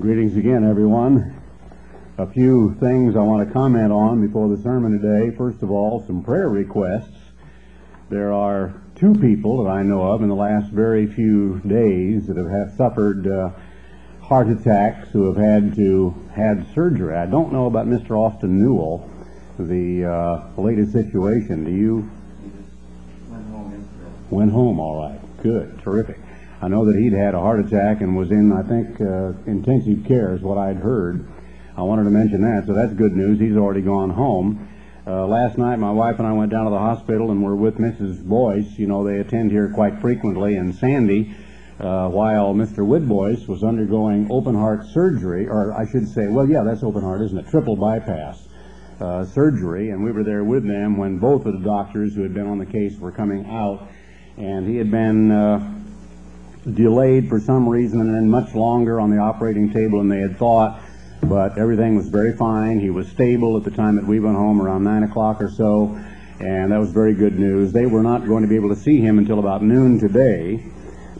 Greetings again, everyone. A few things I want to comment on before the sermon today. First of all, some prayer requests. There are two people that I know of in the last very few days that have had, suffered uh, heart attacks who have had to had surgery. I don't know about Mr. Austin Newell, the uh, latest situation. Do you? Went home yesterday. Went home all right. Good, terrific. I know that he'd had a heart attack and was in, I think, uh, intensive care is what I'd heard. I wanted to mention that, so that's good news. He's already gone home. Uh, last night, my wife and I went down to the hospital and were with Mrs. Boyce. You know, they attend here quite frequently, and Sandy, uh, while Mr. Woodboyce was undergoing open heart surgery, or I should say, well, yeah, that's open heart, isn't it? Triple bypass uh, surgery, and we were there with them when both of the doctors who had been on the case were coming out, and he had been uh, delayed for some reason and then much longer on the operating table than they had thought, but everything was very fine. He was stable at the time that we went home around 9 o'clock or so, and that was very good news. They were not going to be able to see him until about noon today,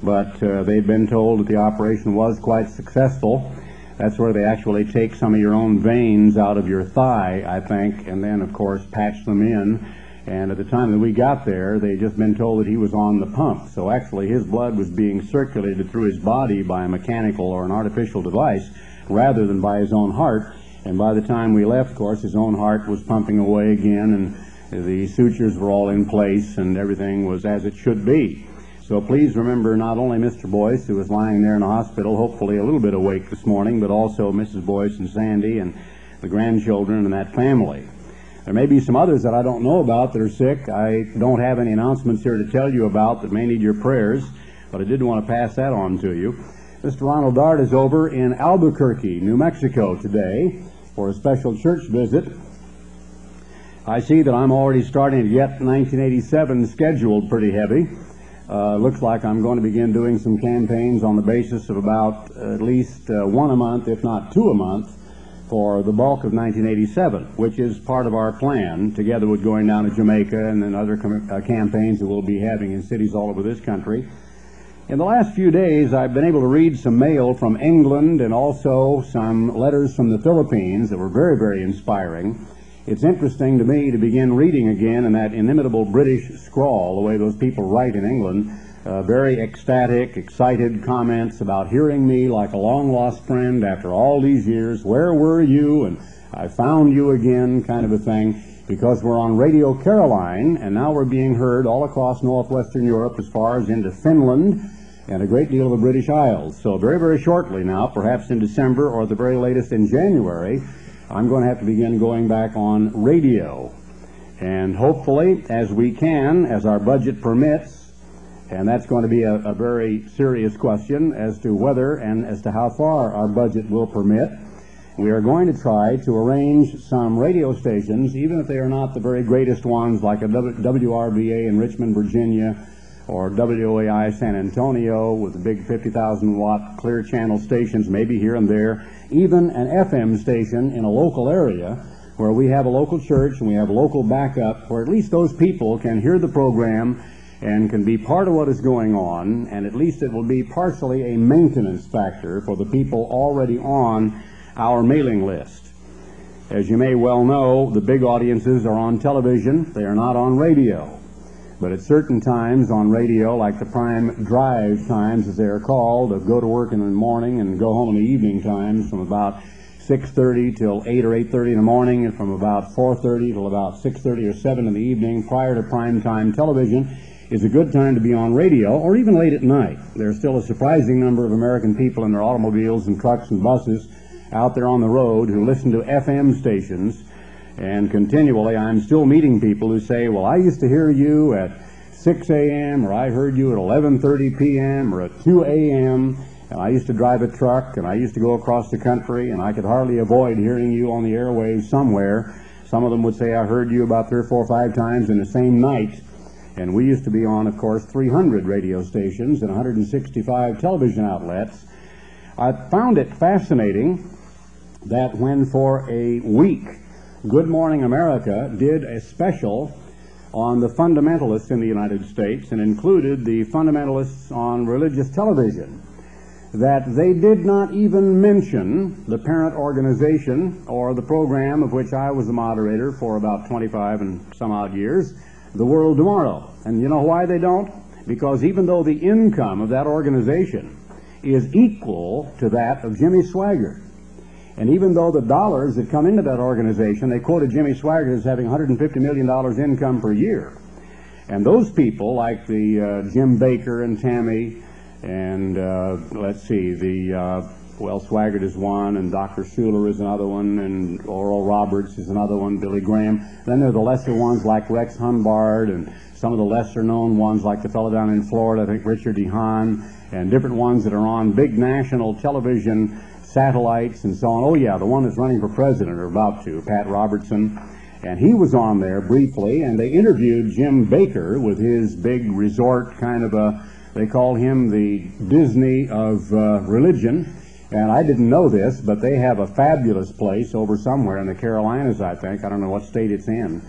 but uh, they've been told that the operation was quite successful. That's where they actually take some of your own veins out of your thigh, I think, and then, of course, patch them in and at the time that we got there, they had just been told that he was on the pump. So actually, his blood was being circulated through his body by a mechanical or an artificial device rather than by his own heart. And by the time we left, of course, his own heart was pumping away again, and the sutures were all in place, and everything was as it should be. So please remember not only Mr. Boyce, who was lying there in the hospital, hopefully a little bit awake this morning, but also Mrs. Boyce and Sandy and the grandchildren and that family. There may be some others that I don't know about that are sick. I don't have any announcements here to tell you about that may need your prayers, but I did want to pass that on to you. Mr. Ronald Dart is over in Albuquerque, New Mexico today for a special church visit. I see that I'm already starting to get 1987 scheduled pretty heavy. Uh, looks like I'm going to begin doing some campaigns on the basis of about at least uh, one a month, if not two a month, for the bulk of 1987, which is part of our plan, together with going down to Jamaica and then other uh, campaigns that we'll be having in cities all over this country. In the last few days, I've been able to read some mail from England and also some letters from the Philippines that were very, very inspiring. It's interesting to me to begin reading again in that inimitable British scrawl, the way those people write in England uh, very ecstatic, excited comments about hearing me like a long lost friend after all these years. Where were you? And I found you again, kind of a thing. Because we're on Radio Caroline, and now we're being heard all across northwestern Europe as far as into Finland and a great deal of the British Isles. So, very, very shortly now, perhaps in December or the very latest in January, I'm going to have to begin going back on radio. And hopefully, as we can, as our budget permits, and that's going to be a, a, very serious question as to whether and as to how far our budget will permit. We are going to try to arrange some radio stations, even if they are not the very greatest ones, like a WRVA in Richmond, Virginia, or WOAI San Antonio with the big 50,000 watt clear channel stations, maybe here and there, even an FM station in a local area where we have a local church and we have local backup, where at least those people can hear the program and can be part of what is going on, and at least it will be partially a maintenance factor for the people already on our mailing list. As you may well know, the big audiences are on television, they are not on radio. But at certain times on radio, like the prime drive times as they are called, of go to work in the morning and go home in the evening times from about 6.30 till 8 or 8.30 in the morning and from about 4.30 till about 6.30 or 7 in the evening prior to prime time television is a good time to be on radio or even late at night. There's still a surprising number of American people in their automobiles and trucks and buses out there on the road who listen to FM stations. And continually, I'm still meeting people who say, well, I used to hear you at 6 a.m. or I heard you at 11.30 p.m. or at 2 a.m. And I used to drive a truck and I used to go across the country and I could hardly avoid hearing you on the airwaves somewhere. Some of them would say I heard you about three or four or five times in the same night. And we used to be on, of course, 300 radio stations and 165 television outlets. I found it fascinating that when for a week Good Morning America did a special on the fundamentalists in the United States and included the fundamentalists on religious television. that they did not even mention the parent organization or the program of which I was the moderator for about 25 and some odd years, The World Tomorrow. And you know why they don't? Because even though the income of that organization is equal to that of Jimmy Swaggart, and even though the dollars that come into that organization, they quoted Jimmy Swaggart as having $150 million income per year. And those people, like the uh, Jim Bakker and Tammy and uh, let's see, the uh, well, Swaggart is one, and Dr. Schuller is another one, and Oral Roberts is another one, Billy Graham. Then there are the lesser ones like Rex Humbard, and some of the lesser known ones like the fellow down in Florida, I think Richard DeHaan, and different ones that are on big national television satellites and so on. Oh yeah, the one that's running for president or about to, Pat Robertson. And he was on there briefly, and they interviewed Jim Bakker with his big resort kind of a they call him the Disney of uh, religion. And I didn't know this, but they have a fabulous place over somewhere in the Carolinas, I think. I don't know what state it's in,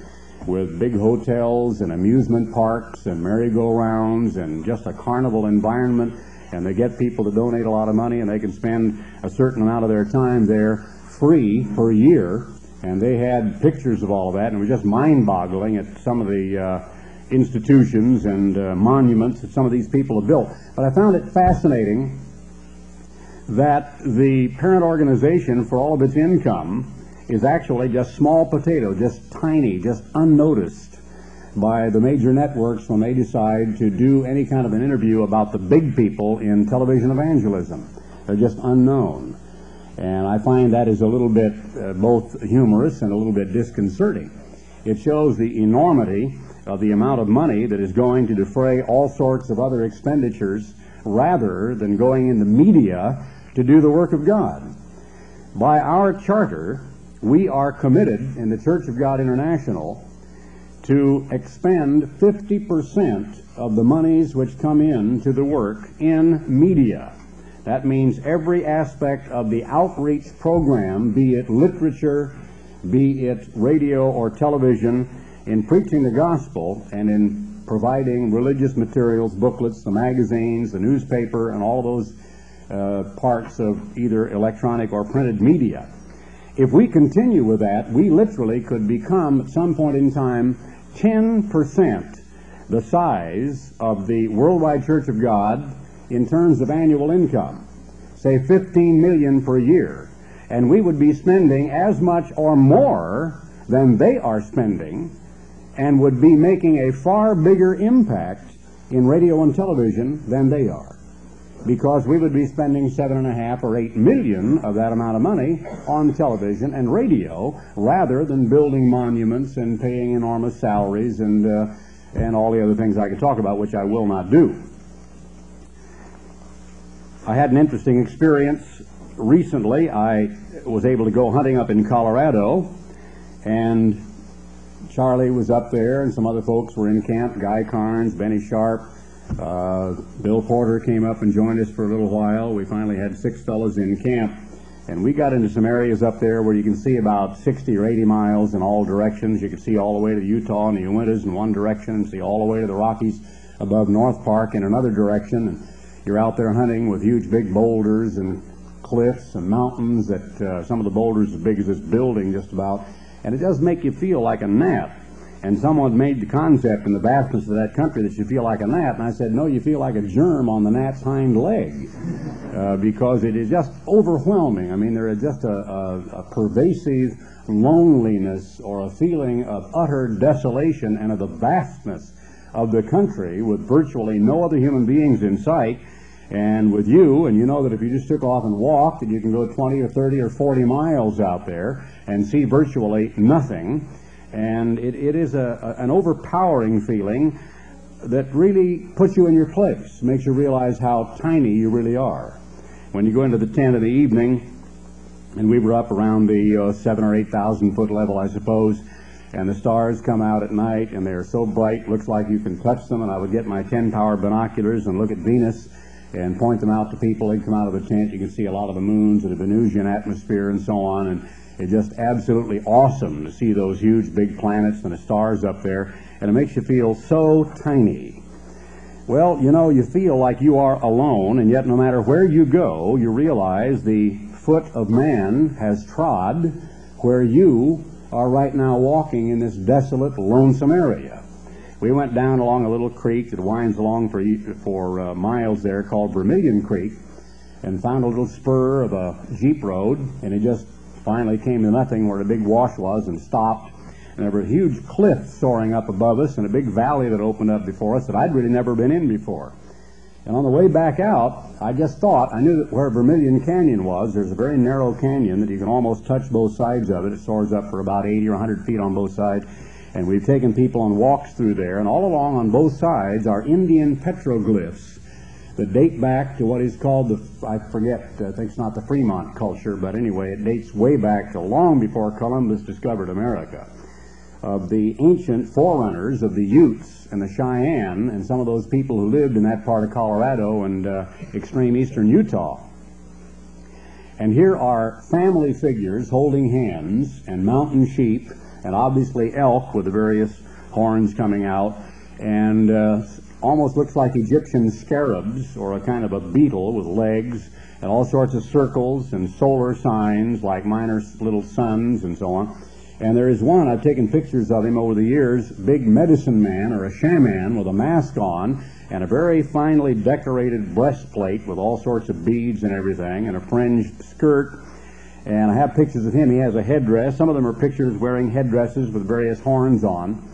with big hotels and amusement parks and merry-go-rounds and just a carnival environment. And they get people to donate a lot of money, and they can spend a certain amount of their time there free for a year. And they had pictures of all of that, and it was just mind-boggling at some of the uh, institutions and uh, monuments that some of these people have built. But I found it fascinating that the parent organization, for all of its income, is actually just small potato, just tiny, just unnoticed by the major networks when they decide to do any kind of an interview about the big people in television evangelism. They're just unknown. And I find that is a little bit uh, both humorous and a little bit disconcerting. It shows the enormity of the amount of money that is going to defray all sorts of other expenditures rather than going into media to do the work of God. By our charter, we are committed in the Church of God International to expend 50% of the monies which come in to the work in media. That means every aspect of the outreach program, be it literature, be it radio or television, in preaching the gospel and in providing religious materials, booklets, the magazines, the newspaper, and all those uh, parts of either electronic or printed media. If we continue with that, we literally could become, at some point in time, 10% the size of the Worldwide Church of God in terms of annual income. Say 15 million per year. And we would be spending as much or more than they are spending and would be making a far bigger impact in radio and television than they are. Because we would be spending seven and a half or eight million of that amount of money on television and radio rather than building monuments and paying enormous salaries and, uh, and all the other things I could talk about, which I will not do. I had an interesting experience recently. I was able to go hunting up in Colorado and Charlie was up there, and some other folks were in camp. Guy Carnes, Benny Sharp, uh, Bill Porter came up and joined us for a little while. We finally had six fellows in camp, and we got into some areas up there where you can see about 60 or 80 miles in all directions. You can see all the way to Utah and the Uintas in one direction, and see all the way to the Rockies above North Park in another direction. And you're out there hunting with huge big boulders and cliffs and mountains that uh, some of the boulders as big as this building just about and it does make you feel like a gnat. And someone made the concept in the vastness of that country that you feel like a gnat, and I said, no, you feel like a germ on the gnat's hind leg, uh, because it is just overwhelming. I mean, there is just a, a, a pervasive loneliness or a feeling of utter desolation and of the vastness of the country with virtually no other human beings in sight and with you, and you know that if you just took off and walked, that you can go 20 or 30 or 40 miles out there and see virtually nothing. And it, it is a, a, an overpowering feeling that really puts you in your place, makes you realize how tiny you really are. When you go into the tent in the evening, and we were up around the uh, seven or eight thousand foot level, I suppose, and the stars come out at night, and they're so bright, looks like you can touch them. And I would get my 10 power binoculars and look at Venus and point them out to people. They'd come out of the tent. You can see a lot of the moons and the Venusian atmosphere and so on. And it's just absolutely awesome to see those huge big planets and the stars up there. And it makes you feel so tiny. Well, you know, you feel like you are alone, and yet no matter where you go, you realize the foot of man has trod where you are right now walking in this desolate, lonesome area. We went down along a little creek that winds along for, for uh, miles there called Vermilion Creek and found a little spur of a jeep road, and it just finally came to nothing where the big wash was and stopped and there were huge cliff soaring up above us and a big valley that opened up before us that I'd really never been in before. And on the way back out, I just thought, I knew that where Vermilion Canyon was, there's a very narrow canyon that you can almost touch both sides of it. It soars up for about 80 or 100 feet on both sides. And we've taken people on walks through there, and all along on both sides are Indian petroglyphs that date back to what is called the, I forget, I think it's not the Fremont culture, but anyway, it dates way back to long before Columbus discovered America of the ancient forerunners of the Utes and the Cheyenne and some of those people who lived in that part of Colorado and uh, extreme eastern Utah. And here are family figures holding hands and mountain sheep and obviously elk with the various horns coming out and uh, almost looks like Egyptian scarabs or a kind of a beetle with legs and all sorts of circles and solar signs like minor little suns and so on. And there is one, I've taken pictures of him over the years, big medicine man or a shaman with a mask on and a very finely decorated breastplate with all sorts of beads and everything and a fringed skirt. And I have pictures of him. He has a headdress. Some of them are pictures wearing headdresses with various horns on.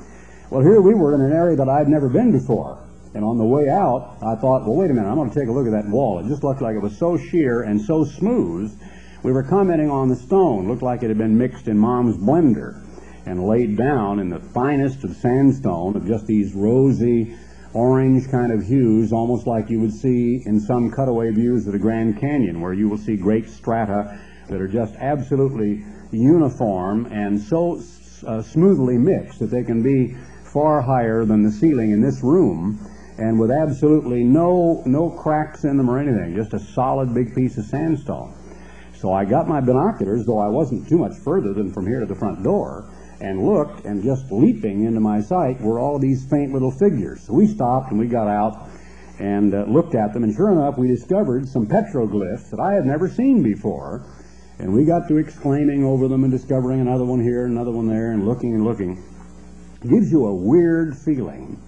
Well, here we were in an area that I'd never been before. And on the way out, I thought, well, wait a minute, I'm going to take a look at that wall. It just looked like it was so sheer and so smooth we were commenting on the stone. Looked like it had been mixed in mom's blender and laid down in the finest of sandstone of just these rosy, orange kind of hues, almost like you would see in some cutaway views of the Grand Canyon, where you will see great strata that are just absolutely uniform and so uh, smoothly mixed that they can be far higher than the ceiling in this room and with absolutely no no cracks in them or anything, just a solid big piece of sandstone. So I got my binoculars, though I wasn't too much further than from here to the front door, and looked, and just leaping into my sight were all these faint little figures. So we stopped and we got out and uh, looked at them, and sure enough, we discovered some petroglyphs that I had never seen before. And we got to exclaiming over them and discovering another one here, another one there, and looking and looking. It gives you a weird feeling.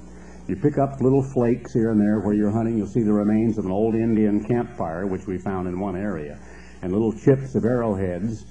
You pick up little flakes here and there where you're hunting. You'll see the remains of an old Indian campfire, which we found in one area and little chips of arrowheads.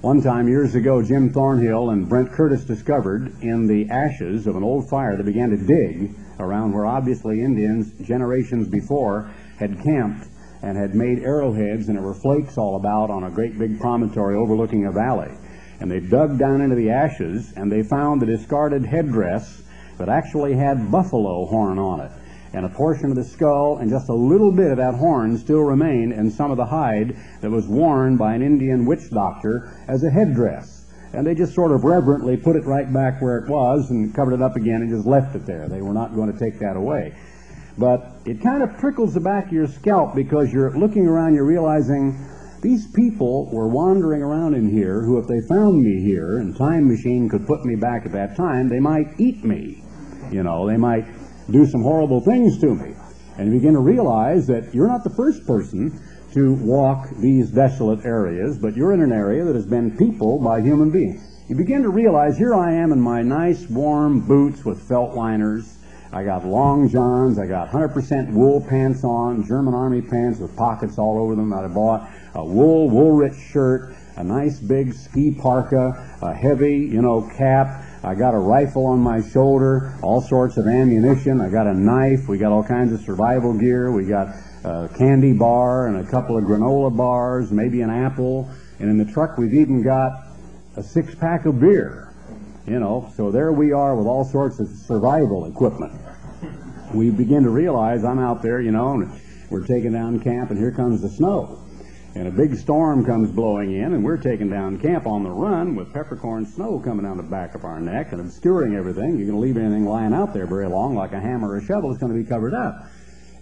One time, years ago, Jim Thornhill and Brent Curtis discovered in the ashes of an old fire that began to dig around where obviously Indians, generations before, had camped and had made arrowheads, and there were flakes all about on a great big promontory overlooking a valley. And they dug down into the ashes, and they found the discarded headdress that actually had buffalo horn on it and a portion of the skull and just a little bit of that horn still remained in some of the hide that was worn by an Indian witch doctor as a headdress. And they just sort of reverently put it right back where it was and covered it up again and just left it there. They were not going to take that away. But it kind of prickles the back of your scalp because you're looking around, you're realizing these people were wandering around in here who, if they found me here and Time Machine could put me back at that time, they might eat me. You know, they might do some horrible things to me. And you begin to realize that you're not the first person to walk these desolate areas, but you're in an area that has been peopled by human beings. You begin to realize here I am in my nice warm boots with felt liners. I got long johns. I got 100% wool pants on, German army pants with pockets all over them that I bought, a wool, Woolrich shirt, a nice big ski parka, a heavy, you know, cap, I got a rifle on my shoulder, all sorts of ammunition. I got a knife. We got all kinds of survival gear. We got a candy bar and a couple of granola bars, maybe an apple. And in the truck, we've even got a six pack of beer. You know, so there we are with all sorts of survival equipment. We begin to realize I'm out there, you know, and we're taking down camp, and here comes the snow and a big storm comes blowing in, and we're taking down camp on the run with peppercorn snow coming down the back of our neck and obscuring everything. You're going to leave anything lying out there very long, like a hammer or a shovel, it's going to be covered up.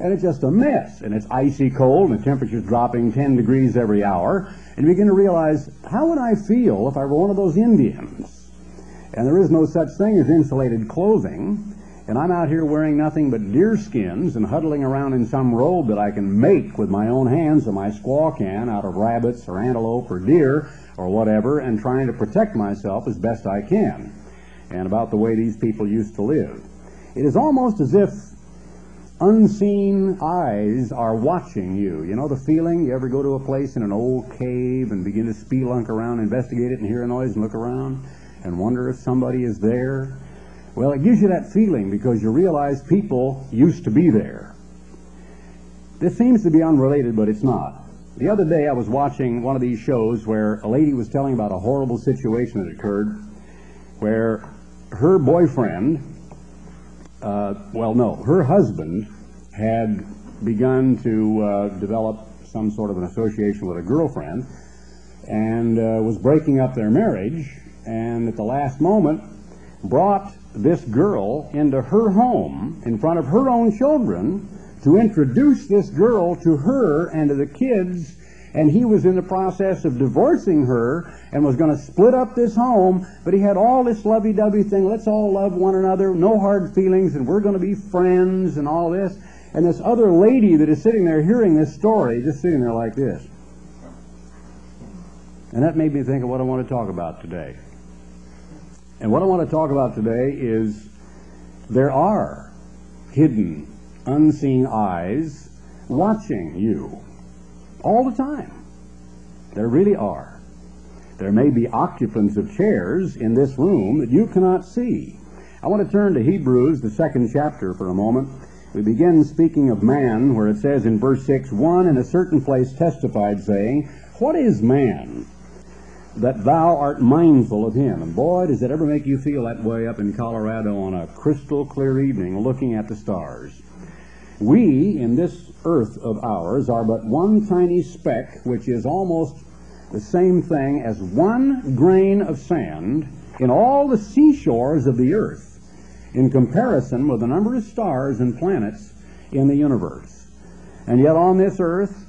And it's just a mess, and it's icy cold, and the temperature's dropping 10 degrees every hour, and you begin to realize, how would I feel if I were one of those Indians? And there is no such thing as insulated clothing, and I'm out here wearing nothing but deer skins and huddling around in some robe that I can make with my own hands or my squaw can out of rabbits or antelope or deer or whatever, and trying to protect myself as best I can. And about the way these people used to live. It is almost as if unseen eyes are watching you. You know the feeling? You ever go to a place in an old cave and begin to spelunk around, investigate it, and hear a noise and look around and wonder if somebody is there? Well, it gives you that feeling because you realize people used to be there. This seems to be unrelated, but it's not. The other day I was watching one of these shows where a lady was telling about a horrible situation that occurred where her boyfriend uh, well, no, her husband had begun to uh, develop some sort of an association with a girlfriend and uh, was breaking up their marriage, and at the last moment brought this girl into her home in front of her own children to introduce this girl to her and to the kids and he was in the process of divorcing her and was going to split up this home, but he had all this lovey-dovey thing, let's all love one another, no hard feelings, and we're going to be friends and all this. And this other lady that is sitting there hearing this story, just sitting there like this. And that made me think of what I want to talk about today. And what I want to talk about today is there are hidden, unseen eyes watching you all the time. There really are. There may be occupants of chairs in this room that you cannot see. I want to turn to Hebrews, the second chapter, for a moment. We begin speaking of man, where it says in verse 6 One in a certain place testified, saying, What is man that thou art mindful of him? And boy, does it ever make you feel that way up in Colorado on a crystal clear evening looking at the stars. We, in this earth of ours, are but one tiny speck, which is almost the same thing as one grain of sand in all the seashores of the earth in comparison with the number of stars and planets in the universe. And yet on this earth,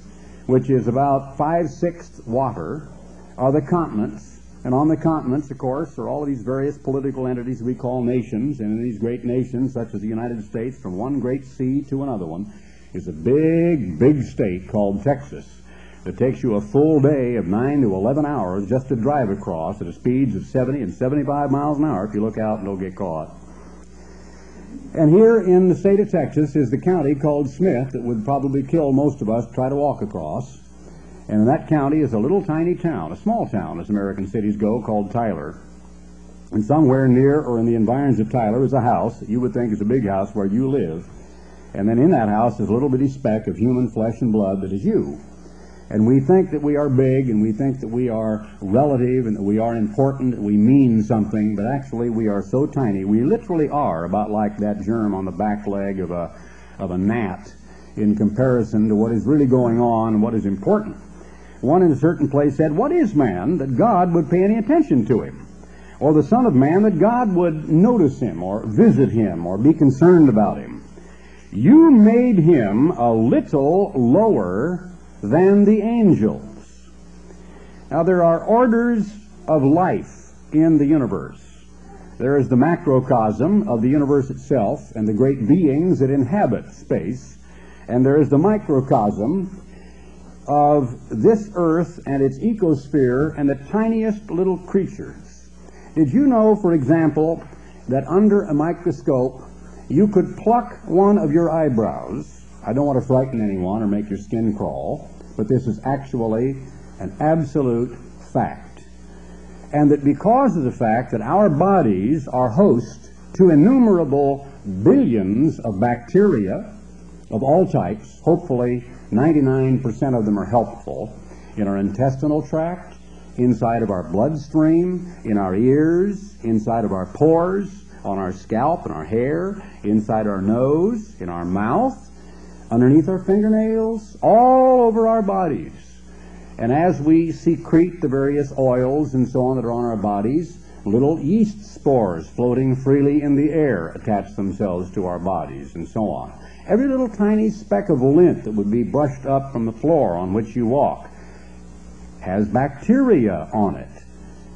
which is about five-sixths water, are the continents and on the continents, of course, are all of these various political entities we call nations. And in these great nations, such as the United States, from one great sea to another one, is a big, big state called Texas that takes you a full day of 9 to 11 hours just to drive across at a speeds of 70 and 75 miles an hour if you look out and don't get caught. And here in the state of Texas is the county called Smith that would probably kill most of us to try to walk across. And in that county is a little tiny town, a small town as American cities go, called Tyler. And somewhere near or in the environs of Tyler is a house that you would think is a big house where you live. And then in that house is a little bitty speck of human flesh and blood that is you. And we think that we are big and we think that we are relative and that we are important, and we mean something, but actually we are so tiny. We literally are about like that germ on the back leg of a, of a gnat in comparison to what is really going on and what is important. One in a certain place said, What is man that God would pay any attention to him? Or the Son of Man that God would notice him or visit him or be concerned about him? You made him a little lower than the angels. Now there are orders of life in the universe. There is the macrocosm of the universe itself and the great beings that inhabit space. And there is the microcosm of this earth and its ecosphere and the tiniest little creatures. Did you know, for example, that under a microscope you could pluck one of your eyebrows? I don't want to frighten anyone or make your skin crawl, but this is actually an absolute fact. And that because of the fact that our bodies are host to innumerable billions of bacteria of all types, hopefully 99% of them are helpful in our intestinal tract, inside of our bloodstream, in our ears, inside of our pores, on our scalp and our hair, inside our nose, in our mouth, underneath our fingernails, all over our bodies. And as we secrete the various oils and so on that are on our bodies, little yeast spores floating freely in the air attach themselves to our bodies and so on. Every little tiny speck of lint that would be brushed up from the floor on which you walk has bacteria on it.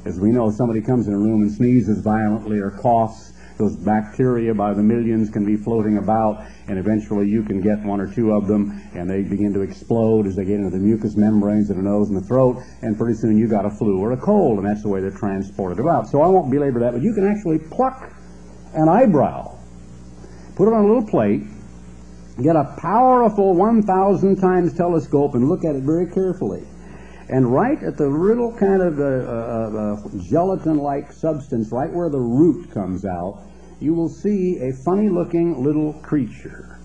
As we know, somebody comes in a room and sneezes violently or coughs, those bacteria by the millions can be floating about, and eventually you can get one or two of them, and they begin to explode as they get into the mucous membranes of the nose and the throat, and pretty soon you got a flu or a cold, and that's the way they're transported about. So I won't belabor that, but you can actually pluck an eyebrow, put it on a little plate, get a powerful 1,000 times telescope, and look at it very carefully. And right at the little kind of uh, uh, uh, gelatin-like substance, right where the root comes out, you will see a funny-looking little creature.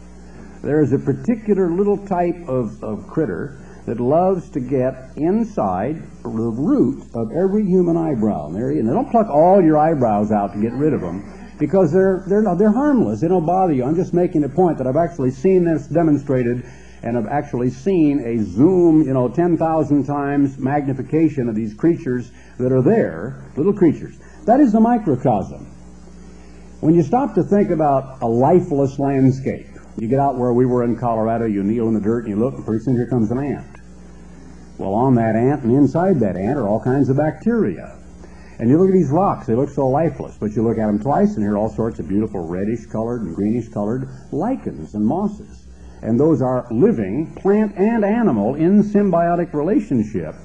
There is a particular little type of, of critter that loves to get inside the root of every human eyebrow. And, and they don't pluck all your eyebrows out to get rid of them because they're, they're, they're harmless. They don't bother you. I'm just making a point that I've actually seen this demonstrated and I've actually seen a zoom, you know, 10,000 times magnification of these creatures that are there, little creatures. That is the microcosm. When you stop to think about a lifeless landscape, you get out where we were in Colorado, you kneel in the dirt and you look, and pretty soon here comes an ant. Well, on that ant and inside that ant are all kinds of bacteria. And you look at these rocks, they look so lifeless, but you look at them twice and here are all sorts of beautiful reddish colored and greenish colored lichens and mosses and those are living, plant and animal, in symbiotic relationship,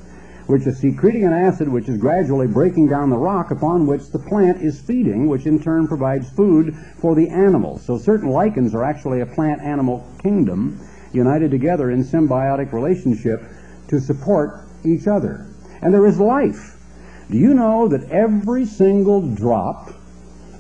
which is secreting an acid which is gradually breaking down the rock upon which the plant is feeding, which in turn provides food for the animal. So certain lichens are actually a plant-animal kingdom united together in symbiotic relationship to support each other. And there is life. Do you know that every single drop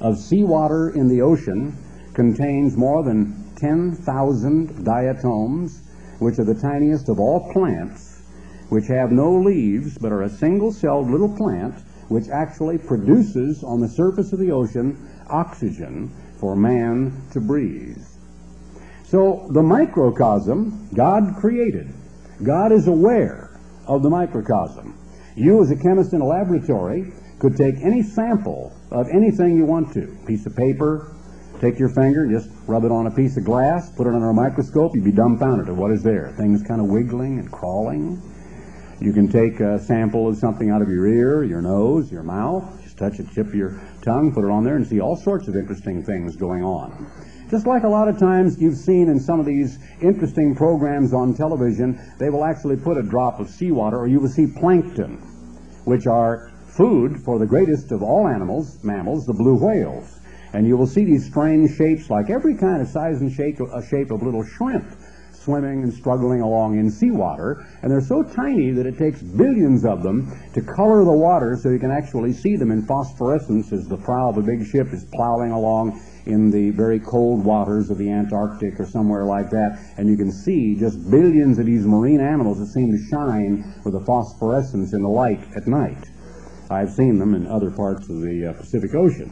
of seawater in the ocean contains more than 10,000 diatoms, which are the tiniest of all plants, which have no leaves but are a single-celled little plant which actually produces on the surface of the ocean oxygen for man to breathe. So the microcosm, God created. God is aware of the microcosm. You, as a chemist in a laboratory, could take any sample of anything you want to, piece of paper, Take your finger, just rub it on a piece of glass, put it under a microscope, you'd be dumbfounded at what is there. Things kind of wiggling and crawling. You can take a sample of something out of your ear, your nose, your mouth, just touch the tip of your tongue, put it on there, and see all sorts of interesting things going on. Just like a lot of times you've seen in some of these interesting programs on television, they will actually put a drop of seawater, or you will see plankton, which are food for the greatest of all animals, mammals, the blue whales. And you will see these strange shapes like every kind of size and shape, a shape of little shrimp swimming and struggling along in seawater, and they're so tiny that it takes billions of them to color the water so you can actually see them in phosphorescence as the prow of a big ship is plowing along in the very cold waters of the Antarctic or somewhere like that, and you can see just billions of these marine animals that seem to shine with the phosphorescence in the light at night. I've seen them in other parts of the uh, Pacific Ocean.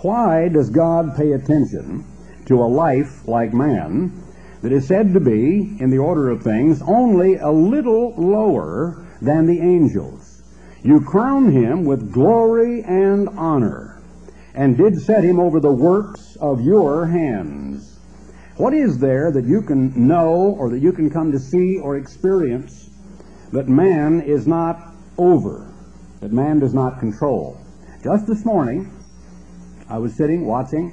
Why does God pay attention to a life like man that is said to be, in the order of things, only a little lower than the angels? You crown him with glory and honor, and did set him over the works of your hands. What is there that you can know or that you can come to see or experience that man is not over, that man does not control? Just this morning, I was sitting watching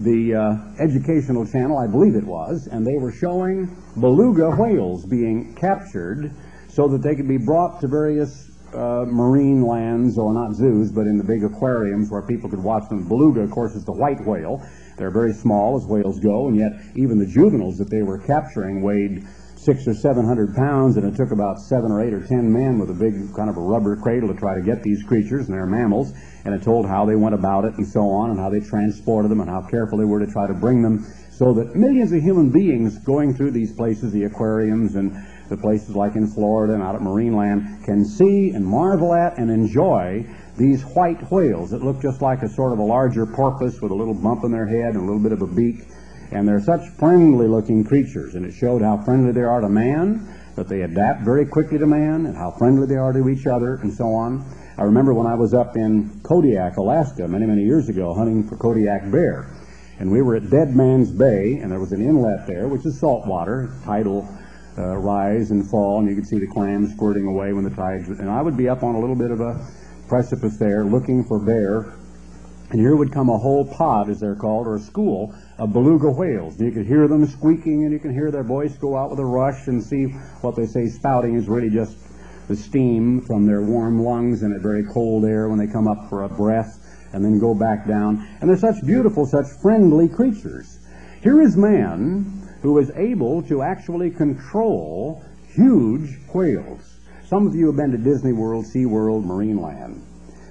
the uh, educational channel, I believe it was, and they were showing beluga whales being captured so that they could be brought to various uh, marine lands, or not zoos, but in the big aquariums where people could watch them. Beluga, of course, is the white whale. They're very small as whales go, and yet even the juveniles that they were capturing weighed six or seven hundred pounds, and it took about seven or eight or ten men with a big kind of a rubber cradle to try to get these creatures, and they're mammals and it told how they went about it and so on, and how they transported them, and how careful they were to try to bring them, so that millions of human beings going through these places, the aquariums and the places like in Florida and out at Marineland, can see and marvel at and enjoy these white whales that look just like a sort of a larger porpoise with a little bump in their head and a little bit of a beak. And they're such friendly looking creatures, and it showed how friendly they are to man, that they adapt very quickly to man, and how friendly they are to each other, and so on. I remember when I was up in Kodiak, Alaska, many, many years ago, hunting for Kodiak bear. And we were at Dead Man's Bay, and there was an inlet there, which is salt water, tidal uh, rise and fall, and you could see the clams squirting away when the tides. And I would be up on a little bit of a precipice there, looking for bear, And here would come a whole pod, as they're called, or a school of beluga whales. You could hear them squeaking, and you can hear their voice go out with a rush and see what they say spouting is really just the steam from their warm lungs in a very cold air when they come up for a breath and then go back down. And they're such beautiful, such friendly creatures. Here is man who is able to actually control huge whales. Some of you have been to Disney World, Sea World, Marineland,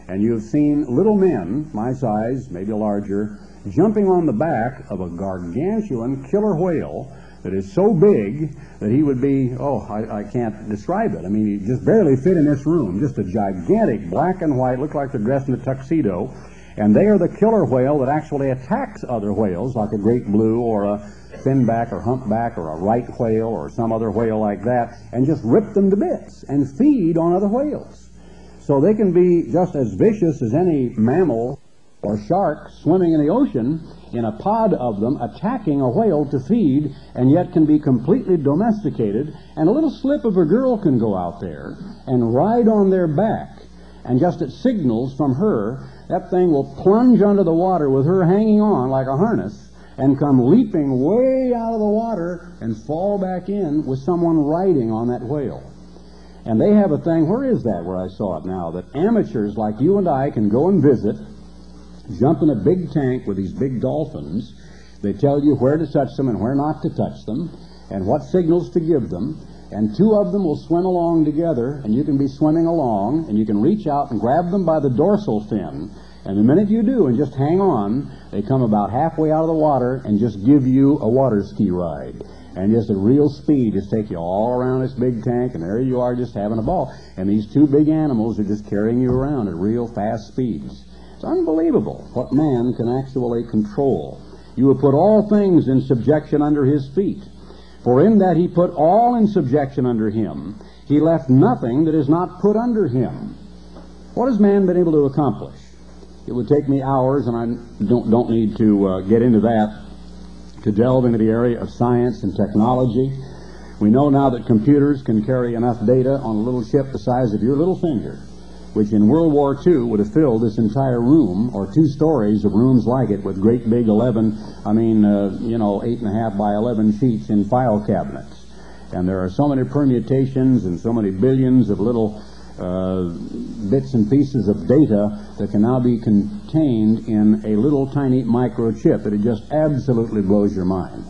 and you have seen little men, my size, maybe larger, jumping on the back of a gargantuan killer whale that is so big that he would be, oh, I, I can't describe it. I mean, he just barely fit in this room. Just a gigantic black and white, look like they're dressed in a tuxedo. And they are the killer whale that actually attacks other whales, like a great blue or a finback or humpback or a right whale or some other whale like that, and just rip them to bits and feed on other whales. So they can be just as vicious as any mammal or shark swimming in the ocean in a pod of them attacking a whale to feed and yet can be completely domesticated and a little slip of a girl can go out there and ride on their back and just at signals from her that thing will plunge under the water with her hanging on like a harness and come leaping way out of the water and fall back in with someone riding on that whale. And they have a thing, where is that where I saw it now, that amateurs like you and I can go and visit jump in a big tank with these big dolphins. They tell you where to touch them and where not to touch them, and what signals to give them. And two of them will swim along together, and you can be swimming along, and you can reach out and grab them by the dorsal fin. And the minute you do, and just hang on, they come about halfway out of the water and just give you a water ski ride. And just at real speed, just take you all around this big tank, and there you are just having a ball. And these two big animals are just carrying you around at real fast speeds. It's unbelievable what man can actually control. You have put all things in subjection under his feet. For in that he put all in subjection under him, he left nothing that is not put under him. What has man been able to accomplish? It would take me hours, and I don't, don't need to uh, get into that, to delve into the area of science and technology. We know now that computers can carry enough data on a little chip the size of your little finger which in World War II would have filled this entire room, or two stories of rooms like it, with great big 11, I mean, uh, you know, 8.5 by 11 sheets in file cabinets. And there are so many permutations and so many billions of little uh, bits and pieces of data that can now be contained in a little tiny microchip that it just absolutely blows your mind.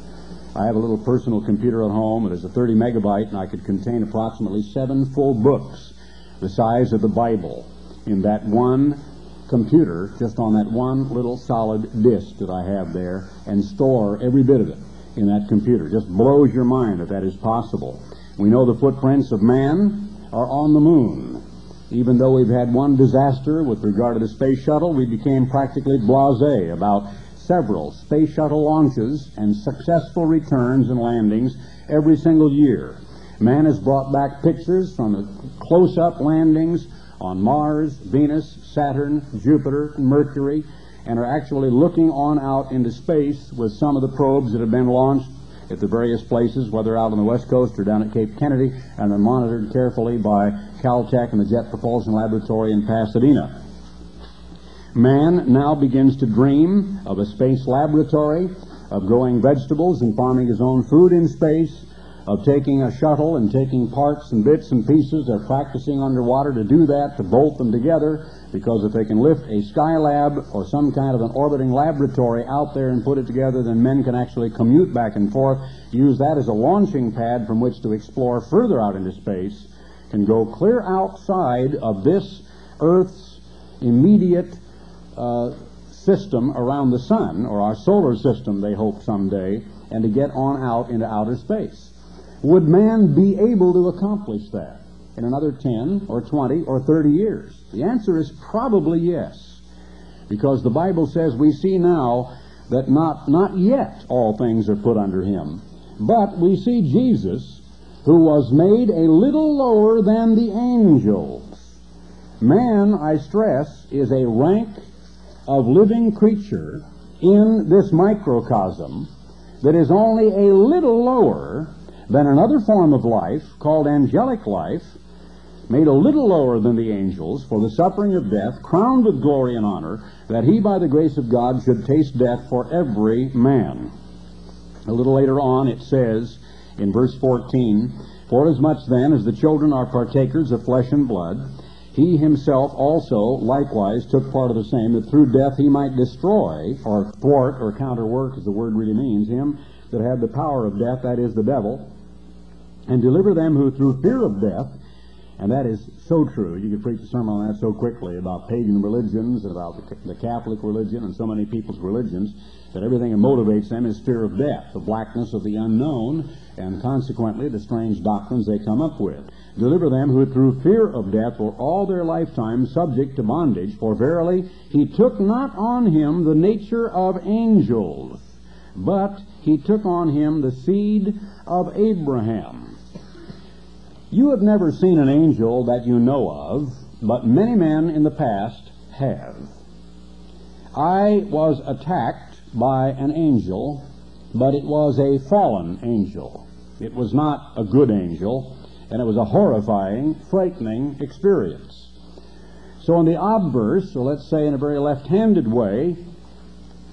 I have a little personal computer at home. It is a 30 megabyte, and I could contain approximately seven full books the size of the Bible in that one computer, just on that one little solid disk that I have there, and store every bit of it in that computer. Just blows your mind that that is possible. We know the footprints of man are on the moon. Even though we've had one disaster with regard to the space shuttle, we became practically blase about several space shuttle launches and successful returns and landings every single year. Man has brought back pictures from close-up landings on Mars, Venus, Saturn, Jupiter, Mercury, and are actually looking on out into space with some of the probes that have been launched at the various places, whether out on the west coast or down at Cape Kennedy, and are monitored carefully by Caltech and the Jet Propulsion Laboratory in Pasadena. Man now begins to dream of a space laboratory, of growing vegetables and farming his own food in space, of taking a shuttle and taking parts and bits and pieces. They're practicing underwater to do that, to bolt them together, because if they can lift a Skylab or some kind of an orbiting laboratory out there and put it together, then men can actually commute back and forth, use that as a launching pad from which to explore further out into space, can go clear outside of this Earth's immediate uh, system around the sun, or our solar system, they hope someday, and to get on out into outer space. Would man be able to accomplish that in another 10 or 20 or 30 years? The answer is probably yes. Because the Bible says we see now that not, not yet all things are put under him. But we see Jesus, who was made a little lower than the angels. Man, I stress, is a rank of living creature in this microcosm that is only a little lower than another form of life called angelic life made a little lower than the angels for the suffering of death, crowned with glory and honor, that he by the grace of God should taste death for every man. A little later on it says in verse 14, Forasmuch then as the children are partakers of flesh and blood, he himself also likewise took part of the same, that through death he might destroy, or thwart, or counterwork, as the word really means, him that had the power of death, that is, the devil, and deliver them who through fear of death and that is so true. You could preach a sermon on that so quickly about pagan religions and about the, Catholic religion and so many people's religions that everything that motivates them is fear of death, the blackness of the unknown, and consequently the strange doctrines they come up with. Deliver them who through fear of death were all their lifetime subject to bondage, for verily he took not on him the nature of angels, but he took on him the seed of Abraham. You have never seen an angel that you know of, but many men in the past have. I was attacked by an angel, but it was a fallen angel. It was not a good angel, and it was a horrifying, frightening experience. So, in the obverse, or let's say in a very left handed way,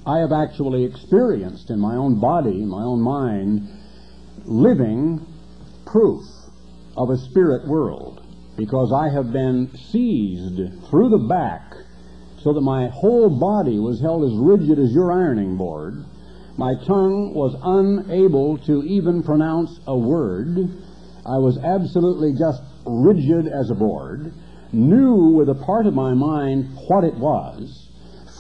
I have actually experienced in my own body, in my own mind, living proof of a spirit world because I have been seized through the back so that my whole body was held as rigid as your ironing board. My tongue was unable to even pronounce a word. I was absolutely just rigid as a board, knew with a part of my mind what it was,